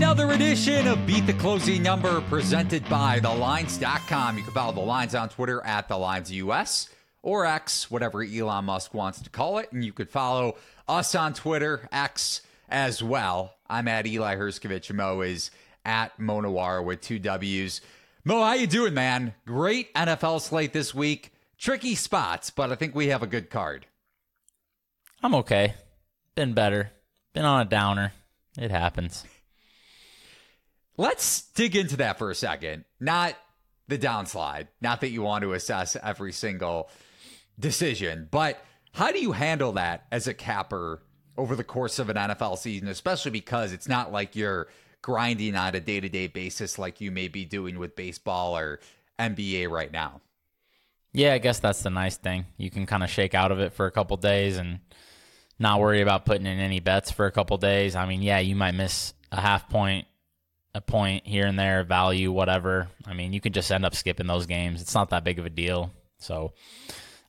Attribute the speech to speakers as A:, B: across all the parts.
A: Another edition of Beat the Closing Number presented by TheLines.com. You can follow The Lines on Twitter at The Lines US or X, whatever Elon Musk wants to call it. And you could follow us on Twitter, X as well. I'm at Eli Hershkovich. Mo is at MoNuwwarah with two W's. Mo, how you doing, man? Great NFL slate this week. Tricky spots, but I think we have a good card.
B: I'm okay. Been better. Been on a downer. It happens.
A: Let's dig into that for a second. Not the downslide. Not that you want to assess every single decision, but how do you handle that as a capper over the course of an NFL season, especially because it's not like you're grinding on a day to day basis like you may be doing with baseball or NBA right now.
B: Yeah, I guess that's the nice thing. You can kind of shake out of it for a couple days and not worry about putting in any bets for a couple days. I mean, yeah, you might miss a half point, a point here and there, value, whatever. I mean, you can just end up skipping those games. It's not that big of a deal. So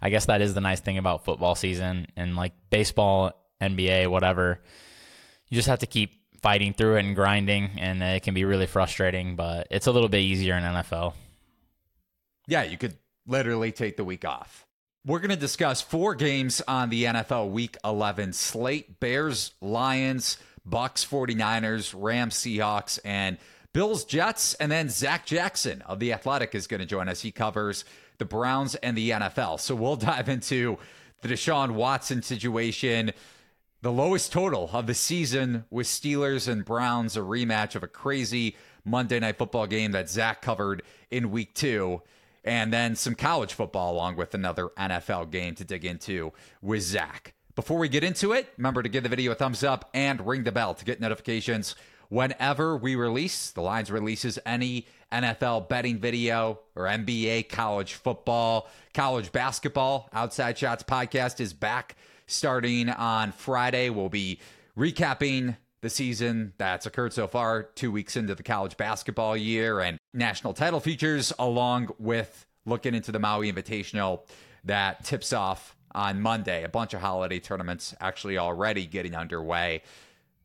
B: I guess that is the nice thing about football season and like baseball, NBA, whatever. You just have to keep fighting through it and grinding, and it can be really frustrating, but it's a little bit easier in NFL.
A: Yeah, you could literally take the week off. We're going to discuss four games on the NFL Week 11 slate Bears, Lions, Bucks, 49ers, Rams, Seahawks, and Bills, Jets. And then Zac Jackson of The Athletic is going to join us. He covers the Browns and the NFL. So we'll dive into the Deshaun Watson situation the lowest total of the season with Steelers and Browns, a rematch of a crazy Monday night football game that Zac covered in week two. And then some college football along with another NFL game to dig into with Zac. Before we get into it, remember to give the video a thumbs up and ring the bell to get notifications whenever we release. The Lines releases any NFL betting video or NBA, college football, college basketball. Outside Shots podcast is back starting on Friday. We'll be recapping the season that's occurred so far, two weeks into the college basketball year, and national title features, along with looking into the Maui Invitational that tips off on Monday. A bunch of holiday tournaments actually already getting underway.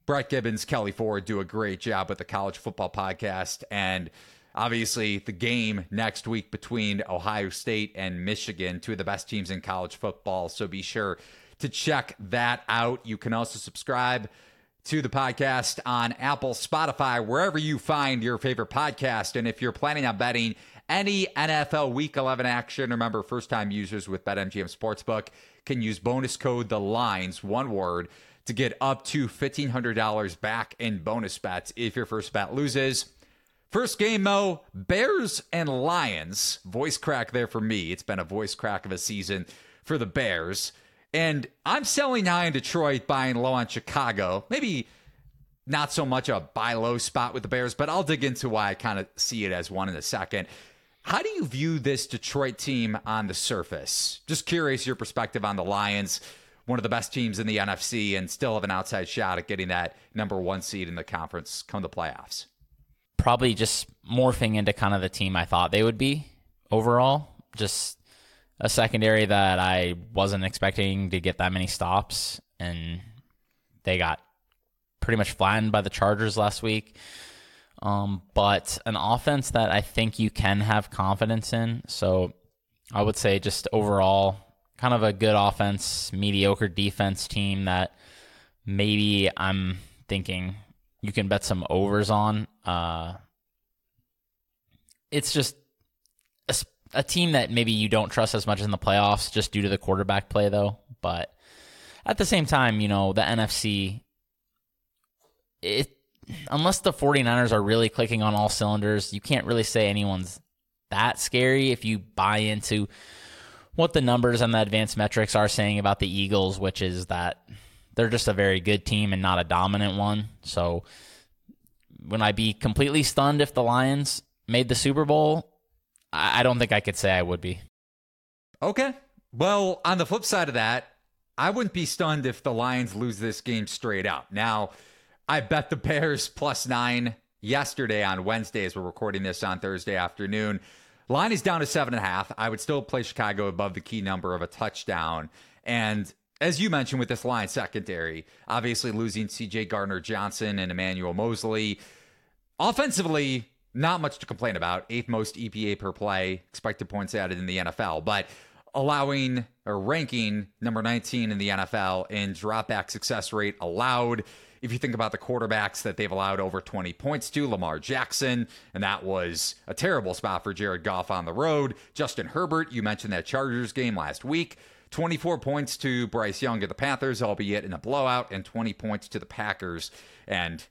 A: Brett Gibbons, Kelly Ford do a great job with the college football podcast. And obviously, the game next week between Ohio State and Michigan, two of the best teams in college football. So be sure to check that out. You can also subscribe to the podcast on Apple, Spotify, wherever you find your favorite podcast. And if you're planning on betting any NFL Week 11 action, remember first time users with BetMGM Sportsbook can use bonus code The Lines, one word, to get up to $1,500 back in bonus bets if your first bet loses. First game, Mo, Bears and Lions. Voice crack there for me. It's been a voice crack of a season for the Bears. And I'm selling high in Detroit, buying low on Chicago. Maybe not so much a buy low spot with the Bears, but I'll dig into why I kind of see it as one in a second. How do you view this Detroit team on the surface? Just curious your perspective on the Lions, one of the best teams in the NFC, and still have an outside shot at getting that number one seed in the conference come the playoffs.
B: Probably just morphing into kind of the team I thought they would be overall. Just a secondary that I wasn't expecting to get that many stops, and they got pretty much flattened by the Chargers last week. Um, but an offense that I think you can have confidence in. So I would say just overall, kind of a good offense, mediocre defense team that maybe I'm thinking you can bet some overs on. Uh, it's just a team that maybe you don't trust as much in the playoffs just due to the quarterback play, though. But at the same time, you know, the NFC, it unless the 49ers are really clicking on all cylinders, you can't really say anyone's that scary if you buy into what the numbers and the advanced metrics are saying about the Eagles, which is that they're just a very good team and not a dominant one. So, would I be completely stunned if the Lions made the Super Bowl? I don't think I could say I would be.
A: Okay. Well, on the flip side of that, I wouldn't be stunned if the Lions lose this game straight out. Now, I bet the Bears plus nine yesterday on Wednesday as we're recording this on Thursday afternoon. Line is down to seven and a half. I would still play Chicago above the key number of a touchdown. And as you mentioned with this line secondary, obviously losing CJ Gardner Johnson and Emmanuel Moseley, offensively, not much to complain about. Eighth most EPA per play, expected points added in the NFL, but allowing or ranking number 19 in the NFL in dropback success rate allowed. If you think about the quarterbacks that they've allowed over 20 points to, Lamar Jackson, and that was a terrible spot for Jared Goff on the road. Justin Herbert, you mentioned that Chargers game last week. 24 points to Bryce Young of the Panthers, albeit in a blowout, and 20 points to the Packers. And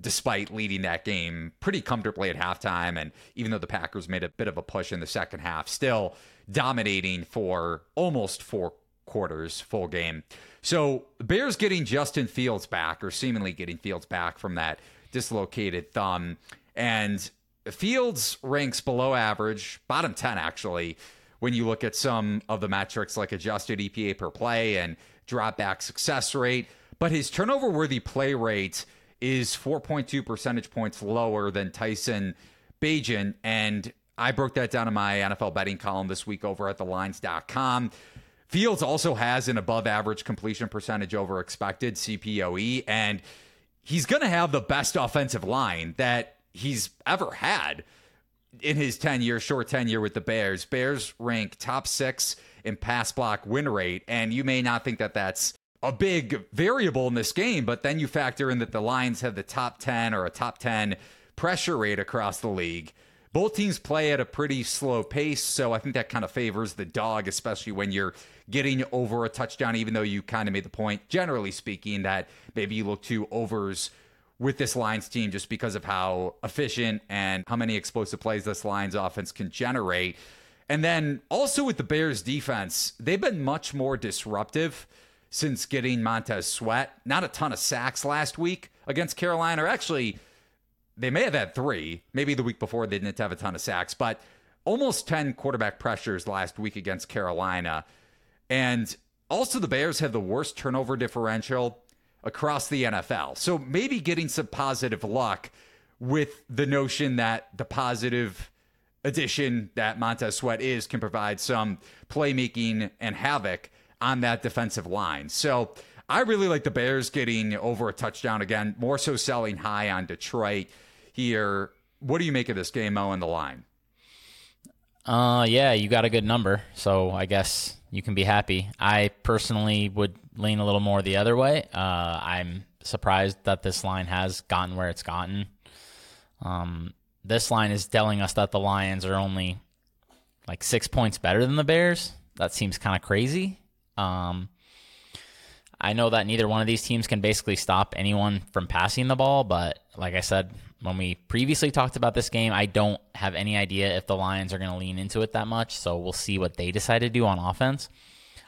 A: despite leading that game pretty comfortably at halftime, and even though the Packers made a bit of a push in the second half, still dominating for almost four quarters, full game. So Bears getting Justin Fields back, or seemingly getting Fields back from that dislocated thumb. And Fields ranks below average, bottom 10 actually, when you look at some of the metrics like adjusted EPA per play and drop back success rate. But his turnover worthy play rate is 4.2 percentage points lower than Tyson Bagent. And I broke that down in my NFL betting column this week over at thelines.com. Fields also has an above average completion percentage over expected CPOE, and he's going to have the best offensive line that he's ever had in his 10 year, short tenure with the Bears. Bears rank top six in pass block win rate. And you may not think that that's a big variable in this game, but then you factor in that the Lions have the top 10 or a top 10 pressure rate across the league. Both teams play at a pretty slow pace, so I think that kind of favors the dog, especially when you're getting over a touchdown, even though you kind of made the point, generally speaking, that maybe you look to overs with this Lions team just because of how efficient and how many explosive plays this Lions offense can generate. And then also with the Bears defense, they've been much more disruptive since getting Montez Sweat. Not a ton of sacks last week against Carolina, or actually, they may have had three. Maybe the week before they didn't have a ton of sacks, but almost 10 quarterback pressures last week against Carolina. And also, the Bears have the worst turnover differential across the NFL. So maybe getting some positive luck with the notion that the positive addition that Montez Sweat is can provide some playmaking and havoc on that defensive line. So I really like the Bears getting over a touchdown again, more so selling high on Detroit here. What do you make of this game, Mo, and the line?
B: Uh, yeah, you got a good number, so I guess you can be happy. I personally would lean a little more the other way. Uh, I'm surprised that this line has gotten where it's gotten. Um, this line is telling us that the Lions are only like six points better than the Bears. That seems kind of crazy. Um, I know that neither one of these teams can basically stop anyone from passing the ball, but like I said when we previously talked about this game, I don't have any idea if the Lions are going to lean into it that much. So we'll see what they decide to do on offense.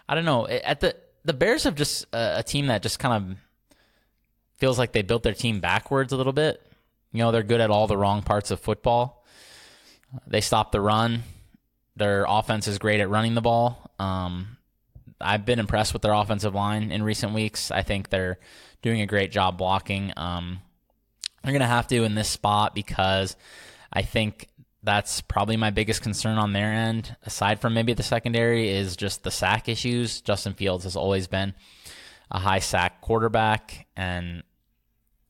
B: I don't know. At the the Bears have just a, a team that just kind of feels like they built their team backwards a little bit. You know, they're good at all the wrong parts of football. They stop the run. Their offense is great at running the ball. Um, I've been impressed with their offensive line in recent weeks. I think they're doing a great job blocking. Um, they're going to have to in this spot because I think that's probably my biggest concern on their end, aside from maybe the secondary, is just the sack issues. Justin Fields has always been a high sack quarterback, and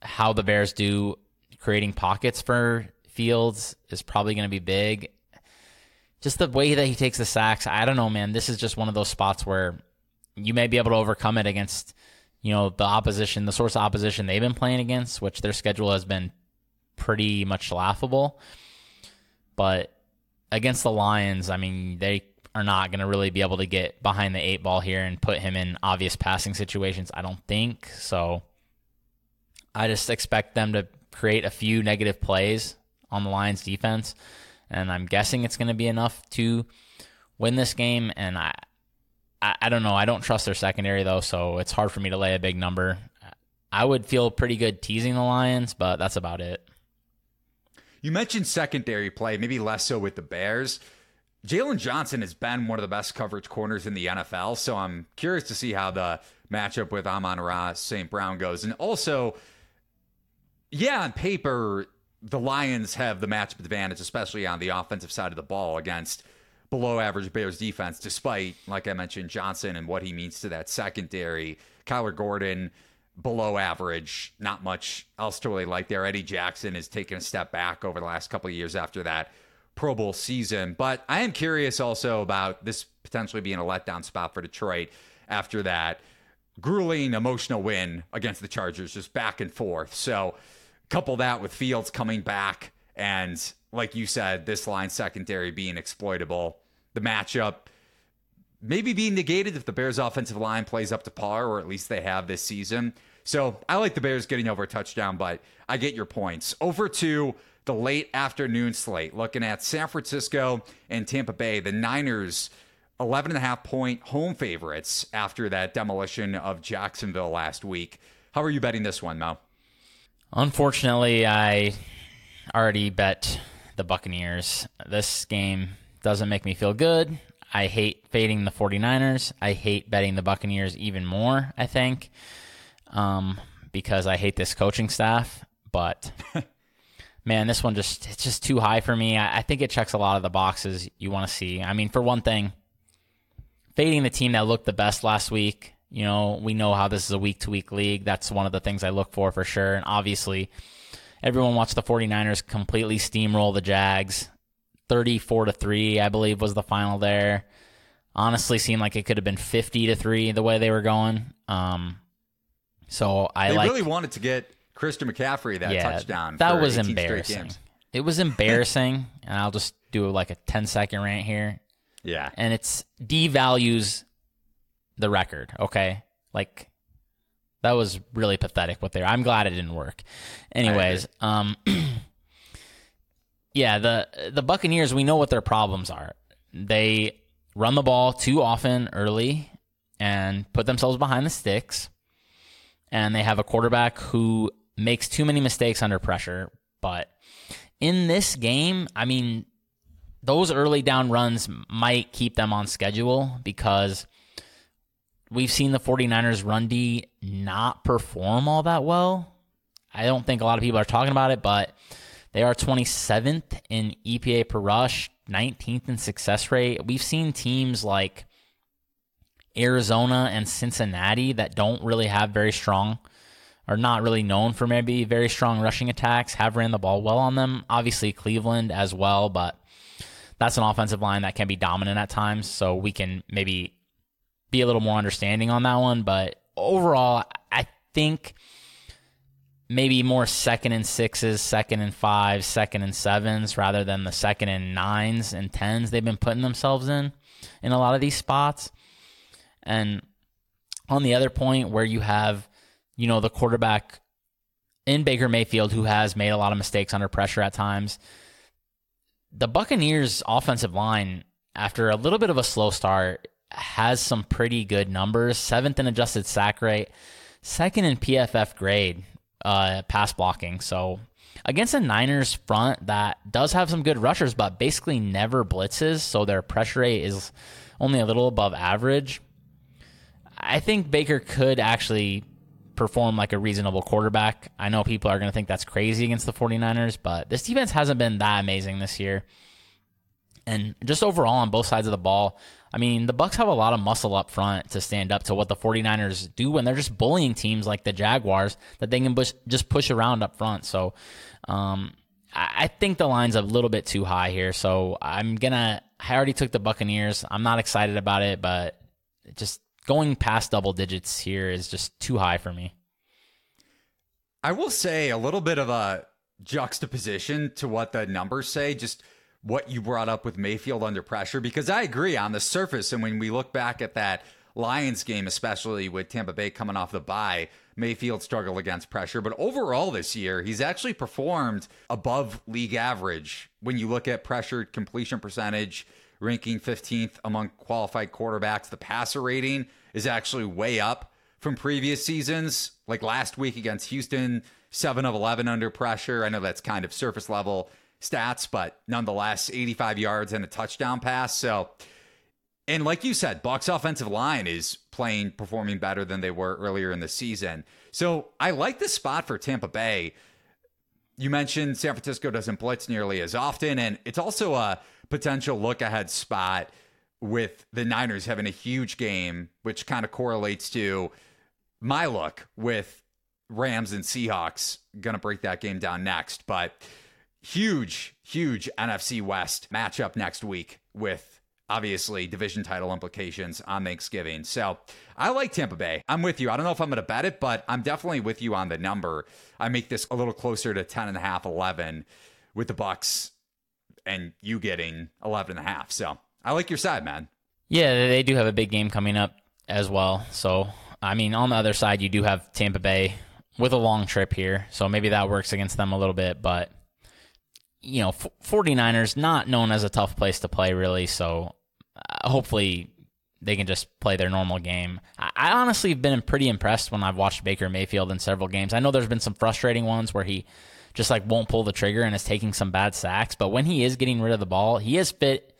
B: how the Bears do creating pockets for Fields is probably going to be big. Just the way that he takes the sacks, I don't know, man. This is just one of those spots where you may be able to overcome it against you know, the opposition, the source of opposition they've been playing against, which their schedule has been pretty much laughable. But against the Lions, I mean, they are not going to really be able to get behind the eight ball here and put him in obvious passing situations, I don't think. So I just expect them to create a few negative plays on the Lions defense. And I'm guessing it's going to be enough to win this game. And I, I, don't know. I don't trust their secondary though, so it's hard for me to lay a big number. I would feel pretty good teasing the Lions, but that's about it.
A: You mentioned secondary play, maybe less so with the Bears. Jaylon Johnson has been one of the best coverage corners in the NFL, so I'm curious to see how the matchup with Amon-Ra St. Brown goes. And also, yeah, on paper, the Lions have the matchup advantage, especially on the offensive side of the ball against below average Bears defense, despite, like I mentioned, Johnson and what he means to that secondary. Kyler Gordon, below average. Not much else to really like there. Eddie Jackson has taken a step back over the last couple of years after that Pro Bowl season. But I am curious also about this potentially being a letdown spot for Detroit after that grueling emotional win against the Chargers, just back and forth. So couple that with Fields coming back and like you said, this line secondary being exploitable, the matchup maybe being negated if the Bears offensive line plays up to par, or at least they have this season. So I like the Bears getting over a touchdown, but I get your points. Over to the late afternoon slate, looking at San Francisco and Tampa Bay, the Niners 11 and a half point home favorites after that demolition of Jacksonville last week. How are you betting this one, Mo?
B: Unfortunately, I already bet the Buccaneers. This game doesn't make me feel good. I hate fading the 49ers. I hate betting the Buccaneers even more, I think, um, because I hate this coaching staff. But man, this one just it's just too high for me. I, I think it checks a lot of the boxes you want to see. I mean, for one thing, fading the team that looked the best last week. You know, we know how this is a week to week league. That's one of the things I look for for sure. And obviously, everyone watched the 49ers completely steamroll the Jags. 34 to 3, I believe was the final there. Honestly seemed like it could have been 50 to 3 the way they were going. Um so I
A: they
B: like,
A: really wanted to get Christian McCaffrey that
B: yeah,
A: touchdown.
B: That was embarrassing. It was embarrassing, and I'll just do like a 10 second rant here.
A: Yeah.
B: And it's devalues the record, okay? Like that was really pathetic what they I'm glad it didn't work. Anyways, um Yeah, the the Buccaneers, we know what their problems are. They run the ball too often early and put themselves behind the sticks. And they have a quarterback who makes too many mistakes under pressure. But in this game, I mean, those early down runs might keep them on schedule because we've seen the 49ers run D not perform all that well. I don't think a lot of people are talking about it, but they are 27th in EPA per rush, 19th in success rate. We've seen teams like Arizona and Cincinnati that don't really have very strong are not really known for maybe very strong rushing attacks, have ran the ball well on them. Obviously, Cleveland as well, but that's an offensive line that can be dominant at times. So we can maybe be a little more understanding on that one. But overall, I think maybe more second and sixes, second and fives, second and sevens rather than the second and nines and tens they've been putting themselves in in a lot of these spots. And on the other point where you have, you know, the quarterback in Baker Mayfield who has made a lot of mistakes under pressure at times, the Buccaneers offensive line after a little bit of a slow start has some pretty good numbers. Seventh in adjusted sack rate, second in PFF grade uh, pass blocking. So against a Niners front that does have some good rushers, but basically never blitzes, so their pressure rate is only a little above average. I think Baker could actually perform like a reasonable quarterback. I know people are going to think that's crazy against the 49ers, but this defense hasn't been that amazing this year. And just overall on both sides of the ball, I mean, the Bucks have a lot of muscle up front to stand up to what the 49ers do when they're just bullying teams like the Jaguars that they can push, just push around up front. So, um, I think the line's a little bit too high here. So I'm gonna. I already took the Buccaneers. I'm not excited about it, but just going past double digits here is just too high for me.
A: I will say a little bit of a juxtaposition to what the numbers say. Just what you brought up with Mayfield under pressure because I agree on the surface. And when we look back at that Lions game, especially with Tampa Bay coming off the bye, Mayfield struggled against pressure. But overall this year, he's actually performed above league average when you look at pressured completion percentage, ranking 15th among qualified quarterbacks. The passer rating is actually way up from previous seasons, like last week against Houston, 7 of 11 under pressure. I know that's kind of surface level stats, but nonetheless, 85 yards and a touchdown pass. So, and like you said, Bucks offensive line is playing, performing better than they were earlier in the season. So I like this spot for Tampa Bay. You mentioned San Francisco doesn't blitz nearly as often, and it's also a potential look ahead spot with the Niners having a huge game, which kind of correlates to my look with Rams and Seahawks. Gonna break that game down next, but huge, huge NFC West matchup next week with obviously division title implications on Thanksgiving. So I like Tampa Bay. I'm with you. I don't know if I'm going to bet it, but I'm definitely with you on the number. I make this a little closer to 10 and a half, 11 with the Bucks and you getting 11 and a half. So I like your side, man.
B: Yeah, they do have a big game coming up as well. So, I mean, on the other side, you do have Tampa Bay with a long trip here. So maybe that works against them a little bit, but you know, 49ers not known as a tough place to play really, so uh, hopefully they can just play their normal game. I, I honestly have been pretty impressed when I've watched Baker Mayfield in several games. I know there's been some frustrating ones where he just like won't pull the trigger and is taking some bad sacks, but when he is getting rid of the ball, he has fit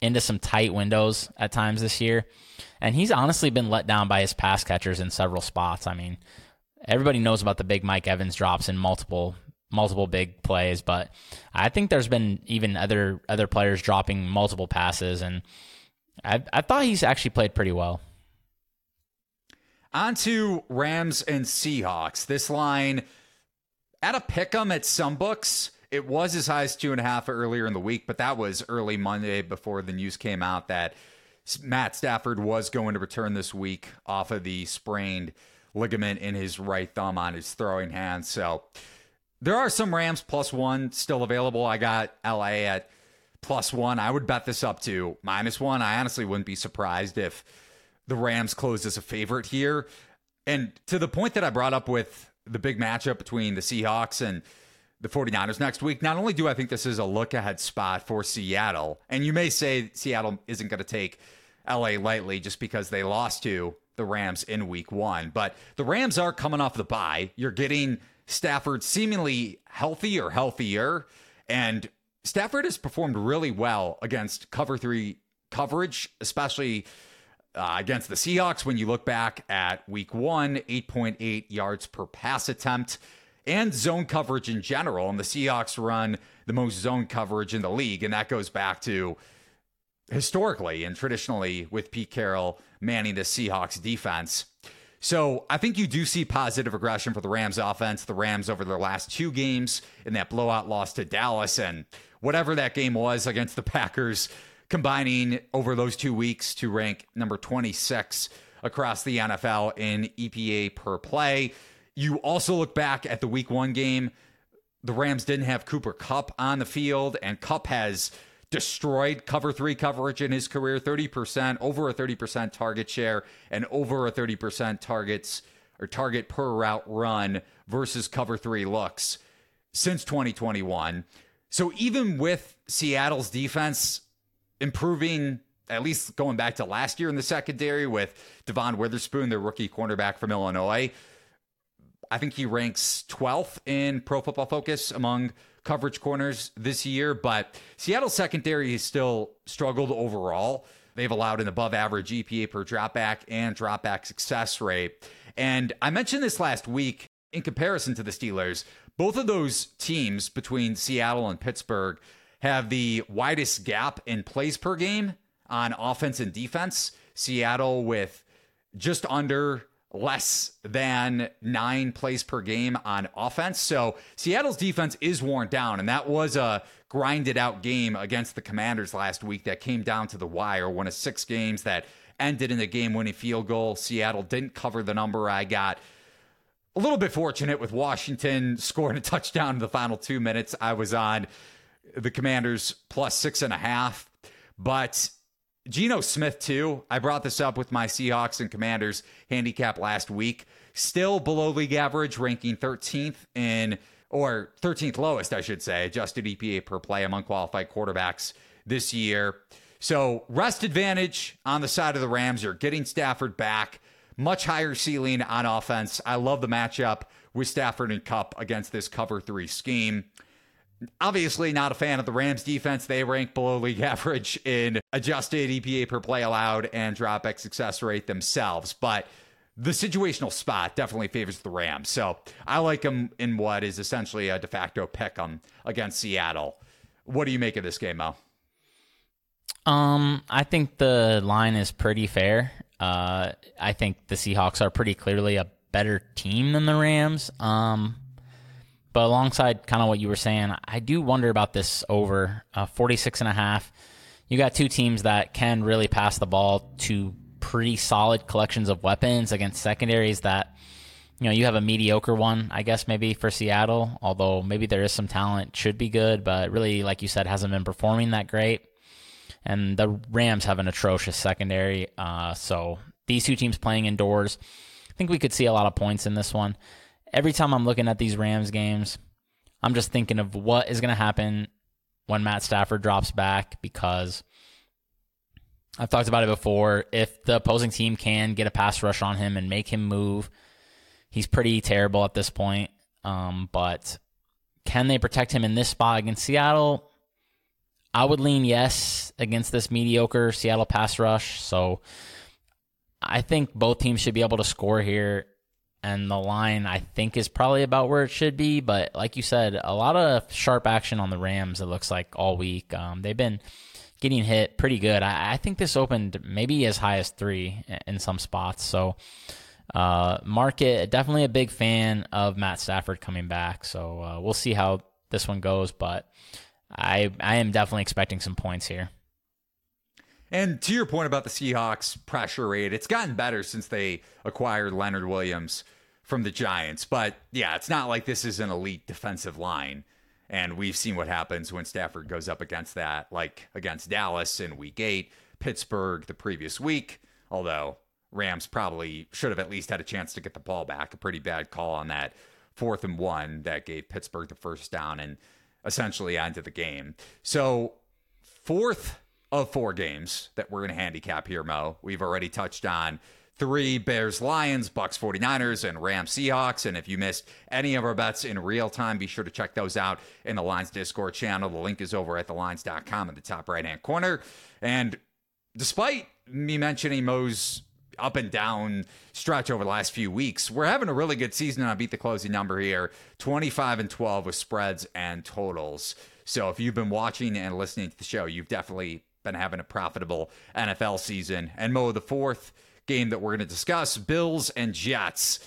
B: into some tight windows at times this year. And he's honestly been let down by his pass catchers in several spots. I mean, everybody knows about the big Mike Evans drops in multiple multiple big plays, but I think there's been even other other players dropping multiple passes, and I, I thought he's actually played pretty well.
A: On to Rams and Seahawks. This line at a pick 'em at some books. It was as high as two and a half earlier in the week, but that was early Monday before the news came out that Matt Stafford was going to return this week off of the sprained ligament in his right thumb on his throwing hand. So there are some Rams plus one still available. I got LA at plus one. I would bet this up to minus one. I honestly wouldn't be surprised if the Rams closed as a favorite here. And to the point that I brought up with the big matchup between the Seahawks and the 49ers next week, not only do I think this is a look ahead spot for Seattle, and you may say Seattle isn't going to take LA lightly just because they lost to the Rams in week one, but the Rams are coming off the bye. You're getting Stafford seemingly healthy or healthier. And Stafford has performed really well against cover three coverage, especially uh, against the Seahawks. When you look back at week one, 8.8 yards per pass attempt and zone coverage in general. And the Seahawks run the most zone coverage in the league. And that goes back to historically and traditionally with Pete Carroll manning the Seahawks defense. So I think you do see positive aggression for the Rams offense. The Rams over their last two games in that blowout loss to Dallas and whatever that game was against the Packers, combining over those two weeks to rank number 26 across the NFL in EPA per play. You also look back at the week one game. The Rams didn't have Cooper Kupp on the field, and Kupp has destroyed cover three coverage in his career 30%, over a 30% target share, and over a 30% targets or target per route run versus cover three looks since 2021. So even with Seattle's defense improving, at least going back to last year in the secondary with Devon Witherspoon, the rookie cornerback from Illinois, I think he ranks 12th in Pro Football Focus among coverage corners this year, but Seattle's secondary has still struggled overall. They've allowed an above average EPA per dropback and dropback success rate. And I mentioned this last week in comparison to the Steelers. Both of those teams between Seattle and Pittsburgh have the widest gap in plays per game on offense and defense. Seattle with just under less than nine plays per game on offense. So Seattle's defense is worn down, and that was a grinded out game against the Commanders last week that came down to the wire. One of six games that ended in a game winning field goal. Seattle didn't cover the number. I got a little bit fortunate with Washington scoring a touchdown in the final two minutes. I was on the Commanders plus six and a half. But Geno Smith, too. I brought this up with my Seahawks and Commanders handicap last week. Still below league average, ranking 13th in, or 13th lowest, I should say, adjusted EPA per play among qualified quarterbacks this year. So, rest advantage on the side of the Rams. You're getting Stafford back. Much higher ceiling on offense. I love the matchup with Stafford and Kupp against this cover three scheme. Obviously, not a fan of the Rams defense. They rank below league average in adjusted EPA per play allowed and dropback success rate themselves. But the situational spot definitely favors the Rams. So I like them in what is essentially a de facto pick 'em against Seattle. What do you make of this game, Mo?
B: Um, I think the line is pretty fair. Uh, I think the Seahawks are pretty clearly a better team than the Rams. Um, but alongside kind of what you were saying, I do wonder about this over uh, 46 and a half. You got two teams that can really pass the ball to pretty solid collections of weapons against secondaries that you know you have a mediocre one i guess maybe for seattle although maybe there is some talent should be good but really like you said hasn't been performing that great and the rams have an atrocious secondary uh, so these two teams playing indoors i think we could see a lot of points in this one every time i'm looking at these rams games i'm just thinking of what is going to happen when matt stafford drops back because I've talked about it before. If the opposing team can get a pass rush on him and make him move, he's pretty terrible at this point. Um, but can they protect him in this spot against Seattle? I would lean yes against this mediocre Seattle pass rush. So I think both teams should be able to score here. And the line, I think, is probably about where it should be. But like you said, a lot of sharp action on the Rams, it looks like, all week. Um, they've been getting hit pretty good. I, I, think this opened maybe as high as three in some spots. So, uh, market definitely a big fan of Matt Stafford coming back. So uh, we'll see how this one goes, but I I am definitely expecting some points here.
A: And to your point about the Seahawks pressure rate, it's gotten better since they acquired Leonard Williams from the Giants. But yeah, it's not like this is an elite defensive line. And we've seen what happens when Stafford goes up against that, like against Dallas in week eight, Pittsburgh the previous week, although Rams probably should have at least had a chance to get the ball back. A pretty bad call on that fourth and one that gave Pittsburgh the first down and essentially ended the game. So, fourth of four games that we're going to handicap here, Mo, we've already touched on three Bears Lions, Bucks 49ers, and Rams Seahawks. And if you missed any of our bets in real time, be sure to check those out in the Lines Discord channel. The link is over at thelines.com in the top right hand corner. And despite me mentioning Mo's up and down stretch over the last few weeks. We're having a really good season And I beat the closing number here 25 and 12 with spreads and totals. So if you've been watching and listening to the show, you've definitely been having a profitable NFL season. And Mo, the fourth game that we're going to discuss Bills and Jets.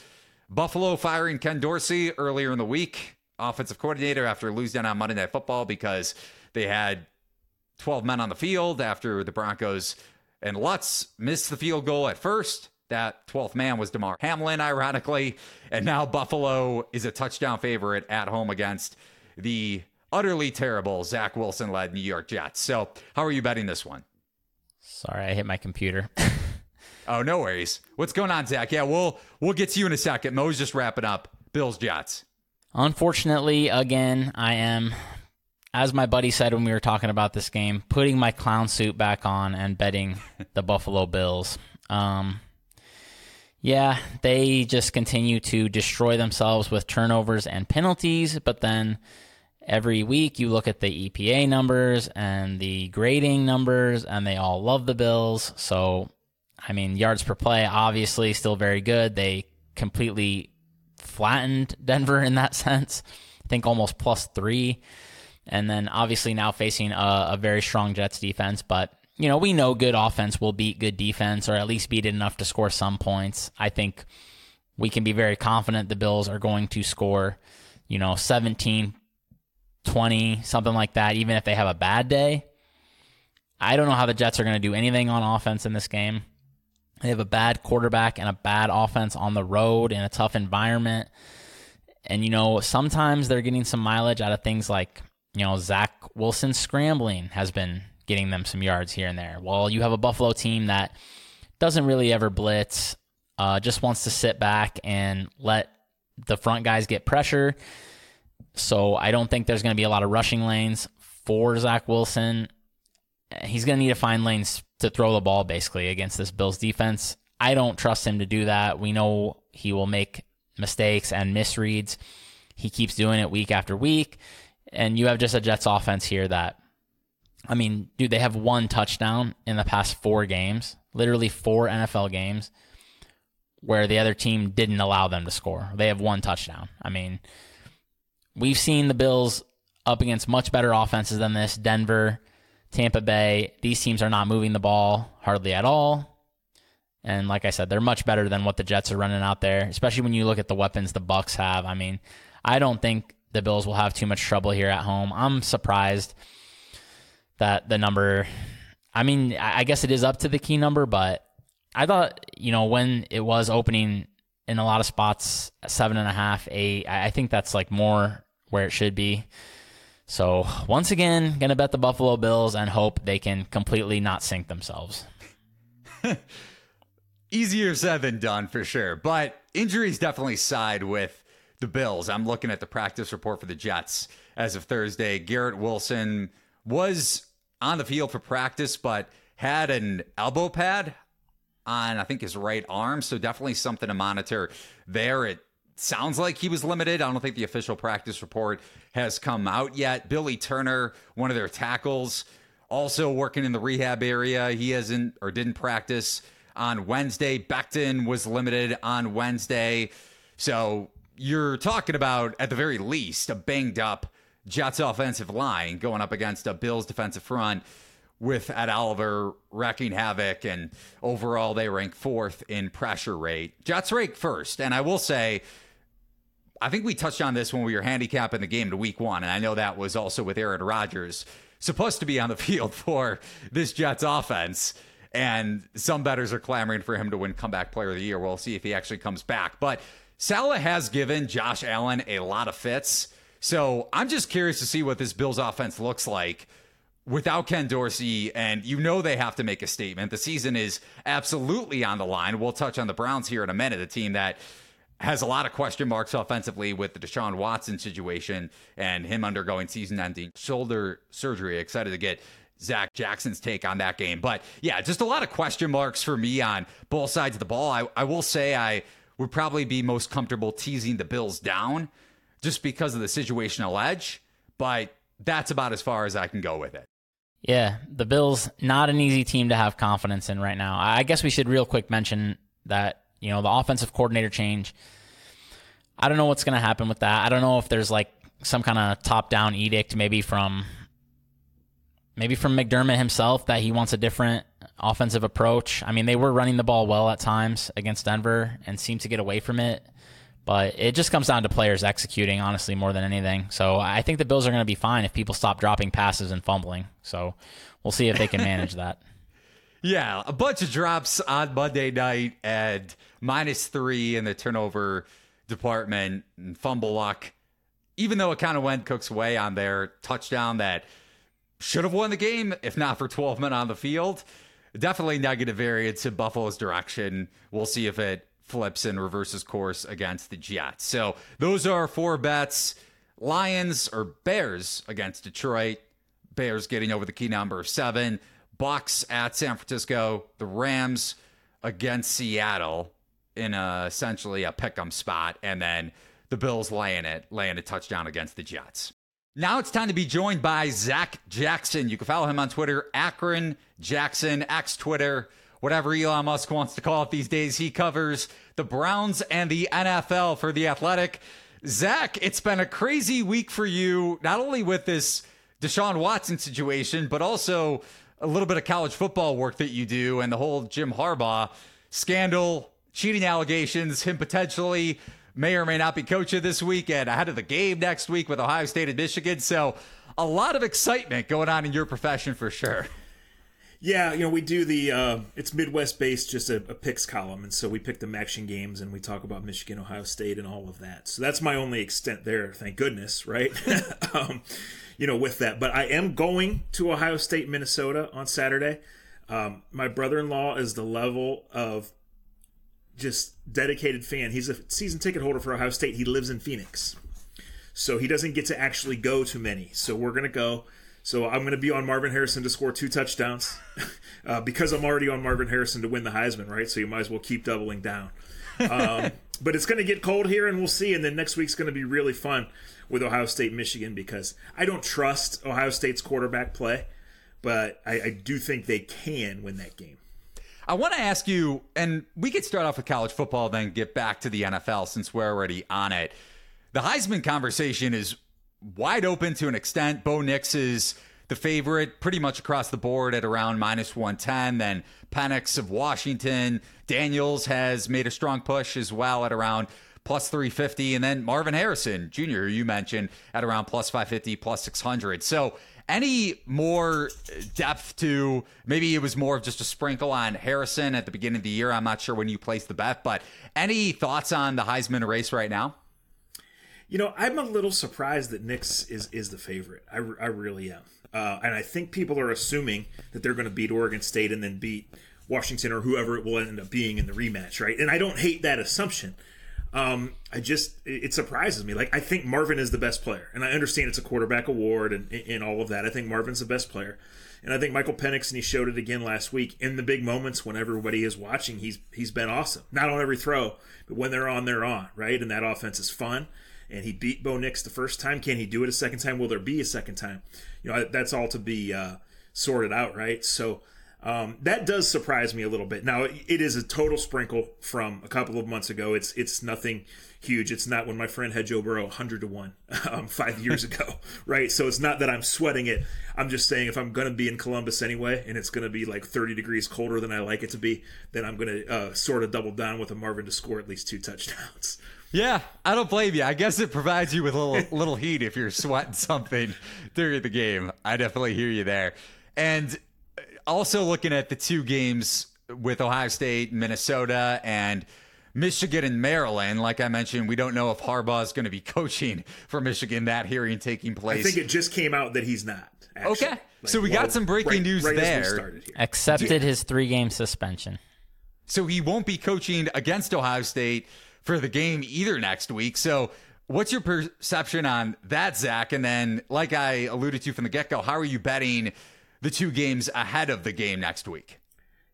A: Buffalo firing Ken Dorsey earlier in the week, offensive coordinator, after losing on Monday Night Football because they had 12 men on the field after the Broncos and Lutz missed the field goal at first. That 12th man was Damar Hamlin, ironically. And now Buffalo is a touchdown favorite at home against the utterly terrible Zach Wilson led New York Jets. So, how are you betting this one?
B: Sorry, I hit my computer.
A: Oh, no worries. What's going on, Zac? Yeah, we'll we'll get to you in a second. Mo's just wrapping up. Bills Jets.
B: Unfortunately, again, I am, as my buddy said when we were talking about this game, putting my clown suit back on and betting the Buffalo Bills. Um, yeah, they just continue to destroy themselves with turnovers and penalties, but then every week you look at the EPA numbers and the grading numbers, and they all love the Bills. So I mean, yards per play, obviously, still very good. They completely flattened Denver in that sense. I think almost plus three. And then obviously now facing a, a, very strong Jets defense. But, you know, we know good offense will beat good defense or at least beat it enough to score some points. I think we can be very confident the Bills are going to score, you know, 17, 20, something like that, even if they have a bad day. I don't know how the Jets are going to do anything on offense in this game. They have a bad quarterback and a bad offense on the road in a tough environment. And, you know, sometimes they're getting some mileage out of things like, you know, Zach Wilson scrambling has been getting them some yards here and there. Well, you have a Buffalo team that doesn't really ever blitz, uh, just wants to sit back and let the front guys get pressure. So I don't think there's going to be a lot of rushing lanes for Zach Wilson. He's going to need to find lanes to throw the ball basically against this Bills defense. I don't trust him to do that. We know he will make mistakes and misreads. He keeps doing it week after week. And you have just a Jets offense here that, I mean, dude, they have one touchdown in the past four games, literally four NFL games where the other team didn't allow them to score. They have one touchdown. I mean, we've seen the Bills up against much better offenses than this. Denver, Tampa Bay, these teams are not moving the ball hardly at all. And like I said, they're much better than what the Jets are running out there, especially when you look at the weapons the Bucks have. I mean, I don't think the Bills will have too much trouble here at home. I'm surprised that the number I mean, I guess it is up to the key number, but I thought, you know, when it was opening in a lot of spots, seven and a half, eight, I think that's like more where it should be. So once again, gonna bet the Buffalo Bills and hope they can completely not sink themselves.
A: easier said than done for sure. But injuries definitely side with the Bills. I'm looking at the practice report for the Jets as of Thursday. Garrett Wilson was on the field for practice, but had an elbow pad on, I think, his right arm. So definitely something to monitor there. It sounds like he was limited. I don't think the official practice report has come out yet. Billy Turner, one of their tackles, also working in the rehab area. He hasn't or didn't practice on Wednesday. Becton was limited on Wednesday. So you're talking about, at the very least, a banged up Jets offensive line going up against a Bills defensive front with Ed Oliver wrecking havoc. And overall, they rank fourth in pressure rate. Jets rank first. And I will say, I think we touched on this when we were handicapping the game to week one. And I know that was also with Aaron Rodgers supposed to be on the field for this Jets offense and some bettors are clamoring for him to win comeback player of the year. We'll see if he actually comes back. But Saleh has given Josh Allen a lot of fits. So I'm just curious to see what this Bills offense looks like without Ken Dorsey. And you know they have to make a statement. The season is absolutely on the line. We'll touch on the Browns here in a minute, a team that has a lot of question marks offensively with the Deshaun Watson situation and him undergoing season ending shoulder surgery. Excited to get Zac Jackson's take on that game. But yeah, just a lot of question marks for me on both sides of the ball. I, I will say I would probably be most comfortable teasing the Bills down just because of the situational edge, but that's about as far as I can go with it.
B: Yeah, the Bills, not an easy team to have confidence in right now. I guess we should real quick mention that, you know, the offensive coordinator change. I don't know what's going to happen with that. I don't know if there's like some kind of top down edict maybe from maybe from McDermott himself that he wants a different offensive approach. I mean, they were running the ball well at times against Denver and seemed to get away from it. But it just comes down to players executing, honestly, more than anything. So I think the Bills are going to be fine if people stop dropping passes and fumbling. So we'll see if they can manage that.
A: Yeah, a bunch of drops on Monday night and minus three in the turnover department and fumble luck. Even though it kind of went Cook's way on their touchdown that – should have won the game if not for 12 men on the field. Definitely negative variance in Buffalo's direction. We'll see if it flips and reverses course against the Jets. So those are four bets. Lions or Bears against Detroit. Bears getting over the key number of seven. Bucks at San Francisco. The Rams against Seattle in a, essentially a pick'em spot, and then the Bills laying it, laying a touchdown against the Jets. Now it's time to be joined by Zac Jackson. You can follow him on Twitter, Akron Jackson, X Twitter, whatever Elon Musk wants to call it these days. He covers the Browns and the NFL for The Athletic. Zac, it's been a crazy week for you, not only with this Deshaun Watson situation, but also a little bit of college football work that you do and the whole Jim Harbaugh scandal, cheating allegations, him potentially may or may not be coaching this weekend ahead of the game next week with Ohio State and Michigan. So a lot of excitement going on in your profession for sure.
C: Yeah, you know, we do the uh, it's Midwest based, just a, a, picks column, and so we pick the action games and we talk about Michigan, Ohio State, and all of that. So that's my only extent there. Thank goodness, right? um, you know, with that, but I am going to Ohio State, Minnesota on Saturday. Um, my brother in law is the level of just dedicated fan. He's a season ticket holder for Ohio State. He lives in Phoenix. So he doesn't get to actually go to many. So we're going to go. So I'm going to be on Marvin Harrison to score two touchdowns uh, because I'm already on Marvin Harrison to win the Heisman, right? So you might as well keep doubling down. Um, but it's going to get cold here, and we'll see. And then next week's going to be really fun with Ohio State, Michigan, because I don't trust Ohio State's quarterback play, but I, I do think they can win that game.
A: I want to ask you, and we could start off with college football, then get back to the NFL since we're already on it. The Heisman conversation is wide open to an extent. Bo Nix is the favorite pretty much across the board at around minus 110. Then Penix of Washington. Daniels has made a strong push as well at around plus 350. And then Marvin Harrison Jr., you mentioned, at around plus 550, plus 600. So any more depth to maybe it was more of just a sprinkle on Harrison at the beginning of the year? I'm not sure when you placed the bet, but any thoughts on the Heisman race right now?
C: You know, I'm a little surprised that Nix is is the favorite. I, I really am, uh, and I think people are assuming that they're going to beat Oregon State and then beat Washington or whoever it will end up being in the rematch, right? And I don't hate that assumption. Um, I just it surprises me. Like I think Marvin is the best player, and I understand it's a quarterback award and, and all of that. I think Marvin's the best player, and I think Michael Penix and he showed it again last week in the big moments when everybody is watching. He's he's been awesome. Not on every throw, but when they're on, they're on, right? And that offense is fun and he beat Bo Nix the first time. Can he do it a second time? Will there be a second time? You know, that's all to be uh, sorted out, right? So um, that does surprise me a little bit. Now it is a total sprinkle from a couple of months ago. It's it's nothing huge. It's not when my friend had Joe Burrow 100 to 1 um, five years ago, right? So it's not that I'm sweating it. I'm just saying if I'm going to be in Columbus anyway and it's going to be like 30 degrees colder than I like it to be, then I'm going to uh, sort of double down with a Marvin to score at least two touchdowns.
A: Yeah, I don't blame you. I guess it provides you with a little little heat if you're sweating something during the game. I definitely hear you there. And also looking at the two games with Ohio State, Minnesota, and Michigan and Maryland. Like I mentioned, we don't know if Harbaugh is going to be coaching for Michigan. That hearing taking place.
C: I think it just came out that he's not. Actually.
A: Okay, like, so we well, got some breaking right, news
C: right
A: there.
B: Accepted his three game suspension.
A: So he won't be coaching against Ohio State for the game either next week. So, what's your perception on that, Zac? And then, like I alluded to from the get go, how are you betting the two games ahead of the game next week?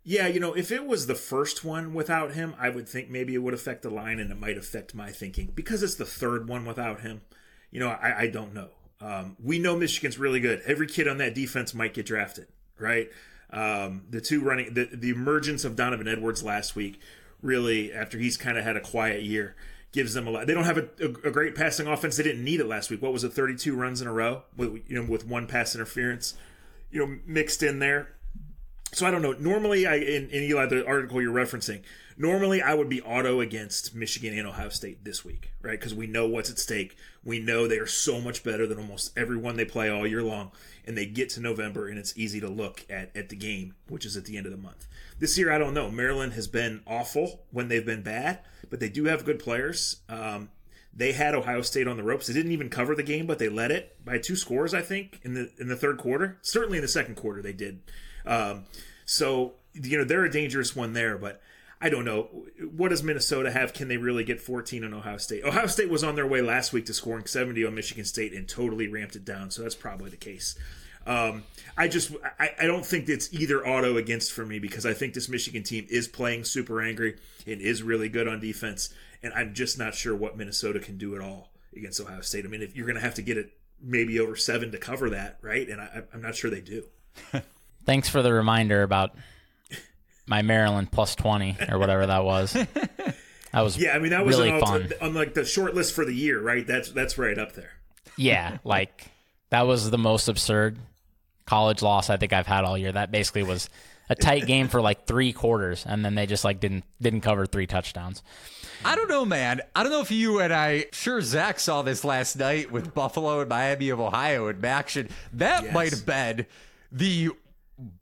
C: Yeah, you know, if it was the first one without him, I would think maybe it would affect the line and it might affect my thinking. Because it's the third one without him, you know, I, I don't know. Um, we know Michigan's really good. Every kid on that defense might get drafted, right? Um, the two running, the, the emergence of Donovan Edwards last week really, after he's kind of had a quiet year, gives them a lot. They don't have a, a, a, great passing offense. They didn't need it last week. What was it, 32 runs in a row with you know with one pass interference, you know, mixed in there. So I don't know. Normally, I in, in Eli the article you're referencing, normally I would be auto against Michigan and Ohio State this week, right? Because we know what's at stake. We know they are so much better than almost everyone they play all year long, and they get to November and it's easy to look at at the game, which is at the end of the month. This year, I don't know. Maryland has been awful when they've been bad, but they do have good players. Um, they had Ohio State on the ropes. They didn't even cover the game, but they led it by two scores, I think, in the in the third quarter. Certainly in the second quarter, they did. Um, so you know they're a dangerous one there, but I don't know. What does Minnesota have? Can they really get 14 on Ohio State? Ohio State was on their way last week to scoring 70 on Michigan State and totally ramped it down. So that's probably the case. Um, I just I, I don't think it's either auto against for me because I think this Michigan team is playing super angry and is really good on defense, and I'm just not sure what Minnesota can do at all against Ohio State. I mean, if you're going to have to get it maybe over seven to cover that, right? And I, I'm not sure they do.
B: Thanks for the reminder about my Maryland plus 20 or whatever that was. That was
C: yeah. I mean, that was
B: really fun.
C: on like the short list for the year, right? That's that's right up there.
B: Yeah, like that was the most absurd college loss I think I've had all year. That basically was a tight game for like three quarters, and then they just like didn't didn't cover three touchdowns.
A: I don't know, man. I don't know if you and I, sure, Zac saw this last night with Buffalo and Miami of Ohio in action. That yes. might have been the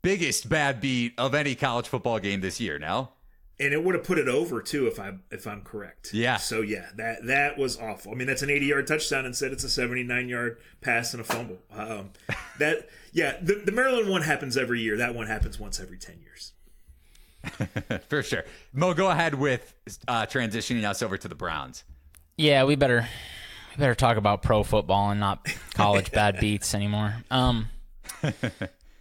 A: biggest bad beat of any college football game this year. Now,
C: and it would have put it over too if I if I'm correct.
A: Yeah.
C: So yeah, that that was awful. I mean, that's an 80 yard touchdown and said it's a 79 yard pass and a fumble. Um, that yeah, the, the Maryland one happens every year. That one happens once every 10 years.
A: For sure. Mo, go ahead with uh, transitioning us over to the Browns.
B: Yeah, we better we better talk about pro football and not college bad beats anymore. Um,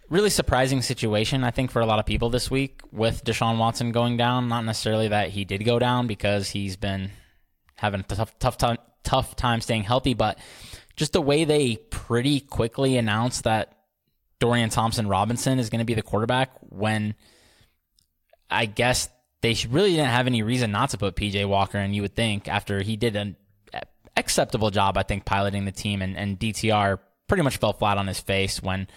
B: really surprising situation, I think, for a lot of people this week with Deshaun Watson going down. Not necessarily that he did go down because he's been having a tough, tough time, tough time staying healthy, but just the way they pretty quickly announced that Dorian Thompson Robinson is going to be the quarterback when I guess they really didn't have any reason not to put PJ Walker. And you would think after he did an acceptable job, I think, piloting the team and, and DTR pretty much fell flat on his face when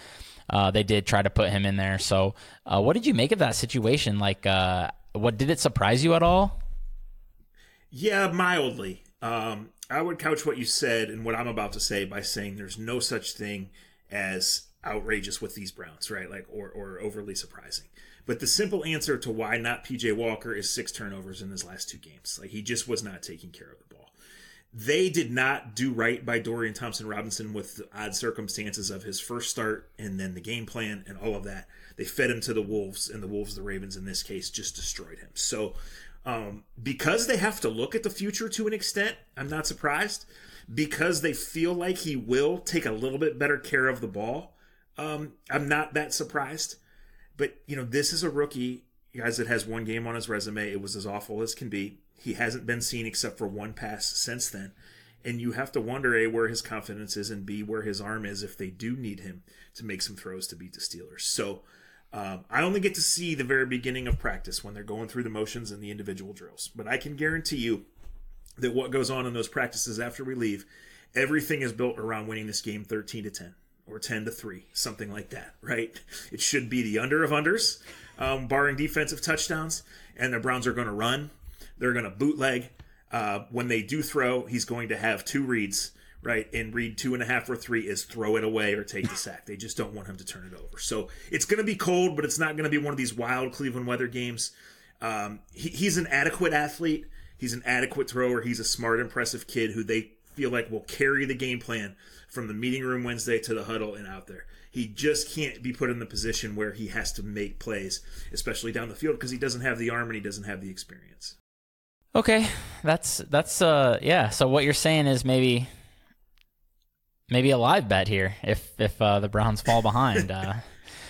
B: uh, they did try to put him in there. So, uh, what did you make of that situation? Like, uh, what did it surprise you at all?
C: Yeah, mildly. Um, I would couch what you said and what I'm about to say by saying there's no such thing as outrageous with these Browns, right? Like, or, or overly surprising. But the simple answer to why not PJ Walker is six turnovers in his last two games. Like, he just was not taking care of the ball. They did not do right by Dorian Thompson Robinson with the odd circumstances of his first start and then the game plan and all of that. They fed him to the Wolves, and the Wolves, the Ravens in this case, just destroyed him. So, um, because they have to look at the future to an extent, I'm not surprised. Because they feel like he will take a little bit better care of the ball, um, I'm not that surprised. But, you know, this is a rookie, guys, that has one game on his resume. It was as awful as can be. He hasn't been seen except for one pass since then. And you have to wonder, A, where his confidence is, and B, where his arm is if they do need him to make some throws to beat the Steelers. So, um, I only get to see the very beginning of practice when they're going through the motions and the individual drills. But I can guarantee you that what goes on in those practices after we leave, everything is built around winning this game 13 to 10 or 10 to 3, something like that, right? It should be the under of unders, um, barring defensive touchdowns. And the Browns are going to run, they're going to bootleg. Uh, when they do throw, he's going to have two reads right? And read two and a half or three is throw it away or take the sack. They just don't want him to turn it over. So it's going to be cold, but it's not going to be one of these wild Cleveland weather games. Um, he, he's an adequate athlete. He's an adequate thrower. He's a smart, impressive kid who they feel like will carry the game plan from the meeting room Wednesday to the huddle and out there. He just can't be put in the position where he has to make plays, especially down the field, because he doesn't have the arm and he doesn't have the experience.
B: Okay, that's that's uh yeah. So what you're saying is maybe maybe a live bet here if if uh, the Browns fall behind. Uh,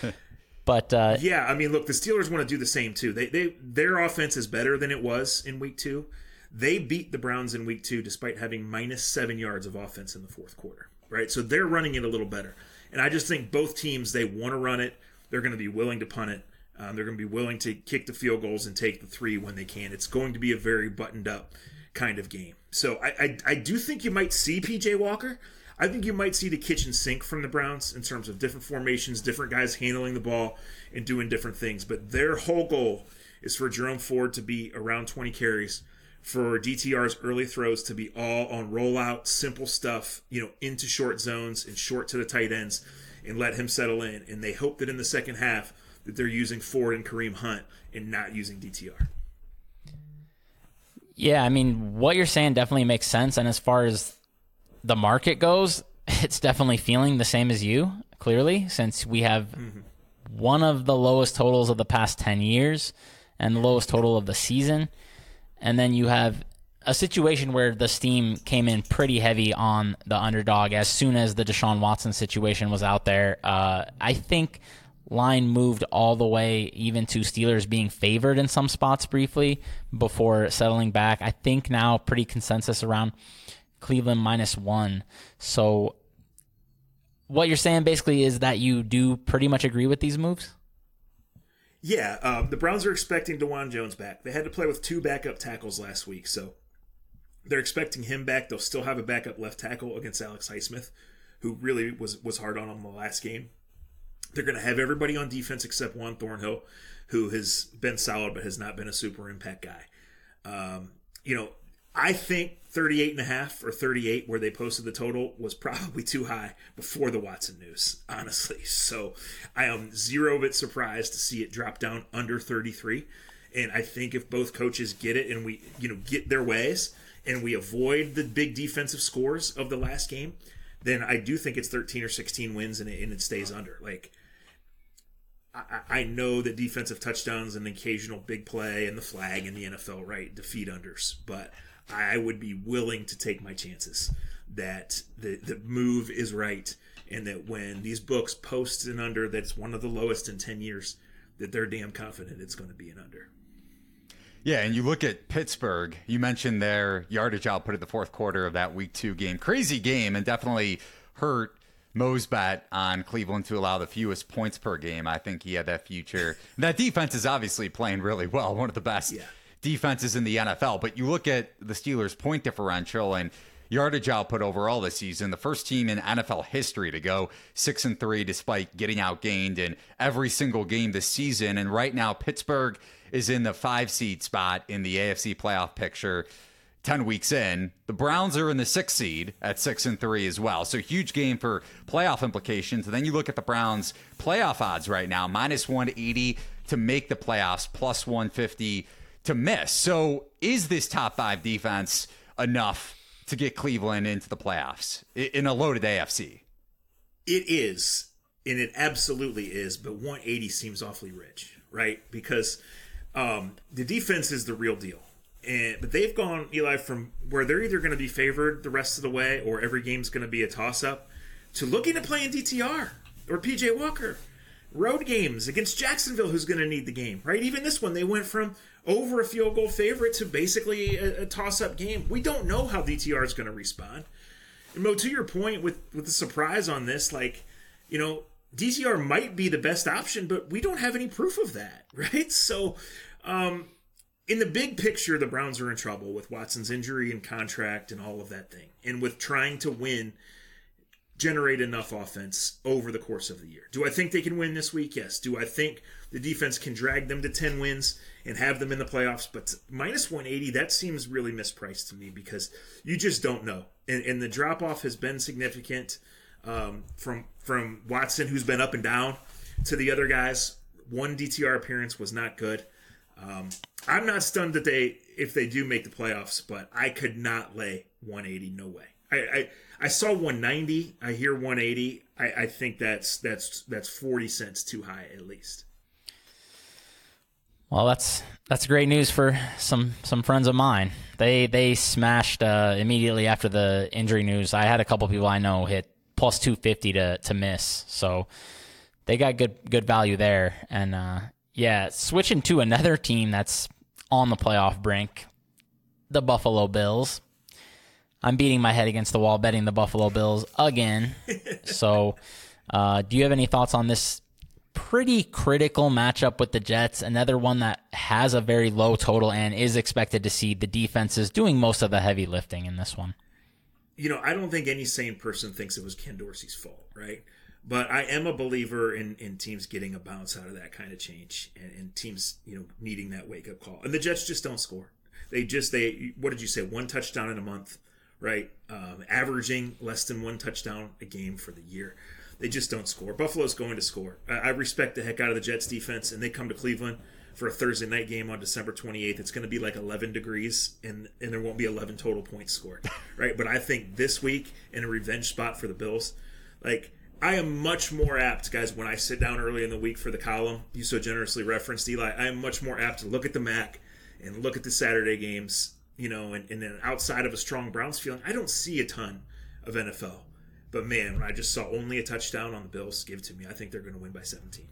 B: but uh,
C: yeah, I mean, look, the Steelers want to do the same too. They they their offense is better than it was in Week Two. They beat the Browns in Week Two despite having minus seven yards of offense in the fourth quarter. Right, so they're running it a little better. And I just think both teams they want to run it. They're going to be willing to punt it. Um, they're going to be willing to kick the field goals and take the three when they can. It's going to be a very buttoned up kind of game. So I, I, I do think you might see PJ Walker. I think you might see the kitchen sink from the Browns in terms of different formations, different guys handling the ball and doing different things. But their whole goal is for Jerome Ford to be around 20 carries, for DTR's early throws to be all on rollout, simple stuff, you know, into short zones and short to the tight ends, and let him settle in. And they hope that in the second half that they're using Ford and Kareem Hunt and not using DTR.
B: Yeah, I mean, what you're saying definitely makes sense. And as far as the market goes, it's definitely feeling the same as you, clearly, since we have mm-hmm. one of the lowest totals of the past 10 years and the lowest total of the season. And then you have a situation where the steam came in pretty heavy on the underdog as soon as the Deshaun Watson situation was out there. Uh, I think line moved all the way even to Steelers being favored in some spots briefly before settling back. I think now pretty consensus around Cleveland minus one. So what you're saying basically is that you do pretty much agree with these moves?
C: Yeah, um, the Browns are expecting Dawand Jones back. They had to play with two backup tackles last week, so they're expecting him back. They'll still have a backup left tackle against Alex Highsmith, who really was was hard on them the last game. They're going to have everybody on defense except Juan Thornhill, who has been solid but has not been a super impact guy. Um, you know, I think 38 and a half or 38 where they posted the total was probably too high before the Watson news, honestly. So I am zero bit surprised to see it drop down under 33. And I think if both coaches get it and we, you know, get their ways and we avoid the big defensive scores of the last game, then I do think it's 13 or 16 wins and it, and it stays under. Like, I, I know that defensive touchdowns and occasional big play and the flag in the NFL, right, defeat unders, but I would be willing to take my chances that the the move is right and that when these books post an under that's one of the lowest in 10 years that they're damn confident it's going to be an under.
A: Yeah, and you look at Pittsburgh, you mentioned their yardage output at the fourth quarter of that week 2 game. Crazy game and definitely hurt Mo's bet on Cleveland to allow the fewest points per game. I think he had that future. that defense is obviously playing really well, one of the best. Yeah defenses in the NFL. But you look at the Steelers' point differential, and yardage output overall this season. The first team in NFL history to go six and three despite getting outgained in every single game this season. And right now, Pittsburgh is in the five seed spot in the AFC playoff picture. 10 weeks in. The Browns are in the sixth seed at six and three as well. So huge game for playoff implications. And then you look at the Browns playoff odds right now, minus 180 to make the playoffs, plus 150 to miss. So is this top five defense enough to get Cleveland into the playoffs in a loaded AFC?
C: It is. And it absolutely is. But 180 seems awfully rich, right? Because um, the defense is the real deal and but they've gone Eli from where they're either going to be favored the rest of the way or every game's going to be a toss up to looking at playing DTR or PJ Walker. Road games against Jacksonville, who's going to need the game, right? Even this one, they went from over a field goal favorite to basically a, a toss up game. We don't know how DTR is going to respond. And Mo, to your point with with the surprise on this, like, you know, DTR might be the best option, but we don't have any proof of that, right? So, um, in the big picture, the Browns are in trouble with Watson's injury and contract and all of that thing, and with trying to win, generate enough offense over the course of the year. Do I think they can win this week? Yes. Do I think the defense can drag them to 10 wins and have them in the playoffs? But minus 180, that seems really mispriced to me because you just don't know. And, and the drop off has been significant um, from from Watson, who's been up and down, to the other guys. One DTR appearance was not good. Um, I'm not stunned that they if they do make the playoffs, but I could not lay 180. No way. I I, I saw 190. I hear 180. I, I think that's that's that's 40 cents too high at least.
B: Well, that's that's great news for some some friends of mine. They they smashed uh, immediately after the injury news. I had a couple people I know hit plus 250 to to miss. So they got good good value there. And uh, yeah, switching to another team that's on the playoff brink, the Buffalo Bills. I'm beating my head against the wall betting the Buffalo Bills again. so, uh, do you have any thoughts on this pretty critical matchup with the Jets? Another one that has a very low total and is expected to see the defenses doing most of the heavy lifting in this one.
C: You know, I don't think any sane person thinks it was Ken Dorsey's fault, right? But I am a believer in, in teams getting a bounce out of that kind of change and, and teams, you know, needing that wake up call. And the Jets just don't score. They just they what did you say? One touchdown in a month, right? Um, averaging less than one touchdown a game for the year. They just don't score. Buffalo's going to score. I, I respect the heck out of the Jets defense, and they come to Cleveland for a Thursday night game on December 28th. It's going to be like 11 degrees, and and there won't be 11 total points scored, right? But I think this week in a revenge spot for the Bills, like I am much more apt, guys, when I sit down early in the week for the column, you so generously referenced Eli, I am much more apt to look at the MAC and look at the Saturday games, you know, and, and then outside of a strong Browns feeling, I don't see a ton of NFL. But man, when I just saw only a touchdown on the Bills give to me, I think they're going to win by 17.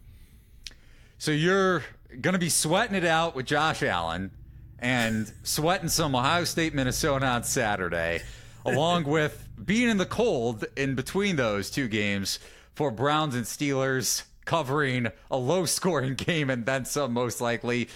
A: So you're going to be sweating it out with Josh Allen and sweating some Ohio State, Minnesota on Saturday along with being in the cold in between those two games for Browns and Steelers covering a low scoring game and then some, most likely.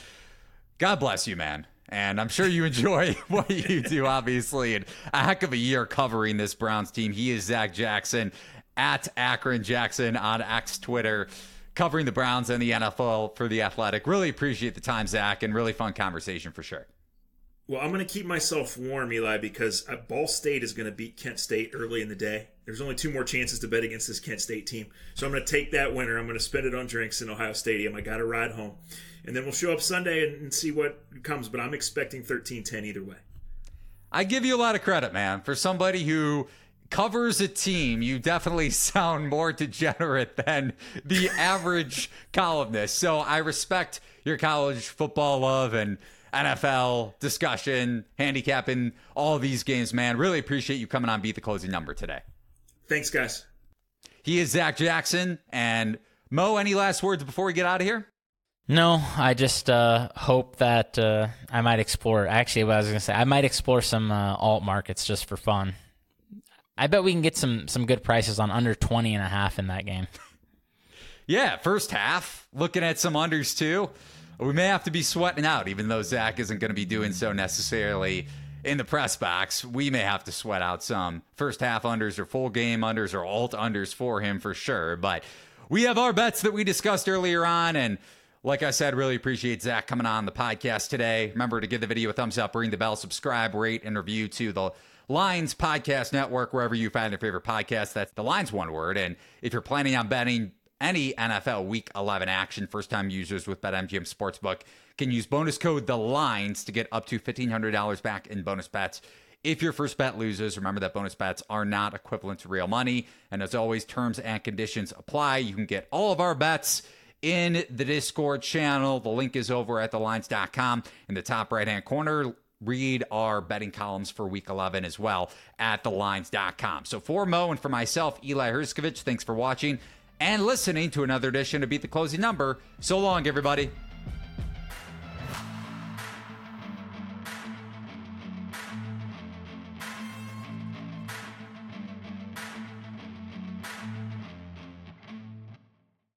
A: God bless you, man. And I'm sure you enjoy what you do, obviously. And a heck of a year covering this Browns team. He is Zac Jackson at Akron Jackson on X Twitter, covering the Browns and the NFL for the Athletic. Really appreciate the time, Zac, and really fun conversation for sure.
C: Well, I'm going to keep myself warm, Eli, because uh, Ball State is going to beat Kent State early in the day. There's only two more chances to bet against this Kent State team. So I'm going to take that winner. I'm going to spend it on drinks in Ohio Stadium. I got to ride home. And then we'll show up Sunday and, and see what comes. But I'm expecting 13 10 either way.
A: I give you a lot of credit, man. For somebody who covers a team, you definitely sound more degenerate than the average columnist. So I respect your college football love and NFL discussion, handicapping all these games, man. Really appreciate you coming on Beat the Closing Number today.
C: Thanks, guys.
B: He
A: is Zac Jackson. And Mo, any last words before we get out of here?
B: No, I just uh, hope that uh, I might explore. Actually, what I was going to say, I might explore some uh, alt markets just for fun. I bet we can get some some good prices on under 20 and a half in that game.
A: yeah, first half. Looking at some unders too we may have to be sweating out, even though Zac isn't going to be doing so necessarily in the press box. We may have to sweat out some first half unders or full game unders or alt unders for him for sure. But we have our bets that we discussed earlier on. And like I said, really appreciate Zac coming on the podcast today. Remember to give the video a thumbs up, ring the bell, subscribe, rate, and review to the Lines Podcast Network, wherever you find your favorite podcast. That's the Lines one word. And if you're planning on betting any NFL Week 11 action, first time users with BetMGM Sportsbook can use bonus code The Lines to get up to $1,500 back in bonus bets. If your first bet loses, remember that bonus bets are not equivalent to real money. And as always, terms and conditions apply. You can get all of our bets in the Discord channel. The link is over at thelines.com in the top right hand corner read our betting columns for week 11 as well at thelines.com. So for Mo and for myself, Eli Hershkovich, thanks for watching and listening to another edition of Beat the Closing Number. So long, everybody.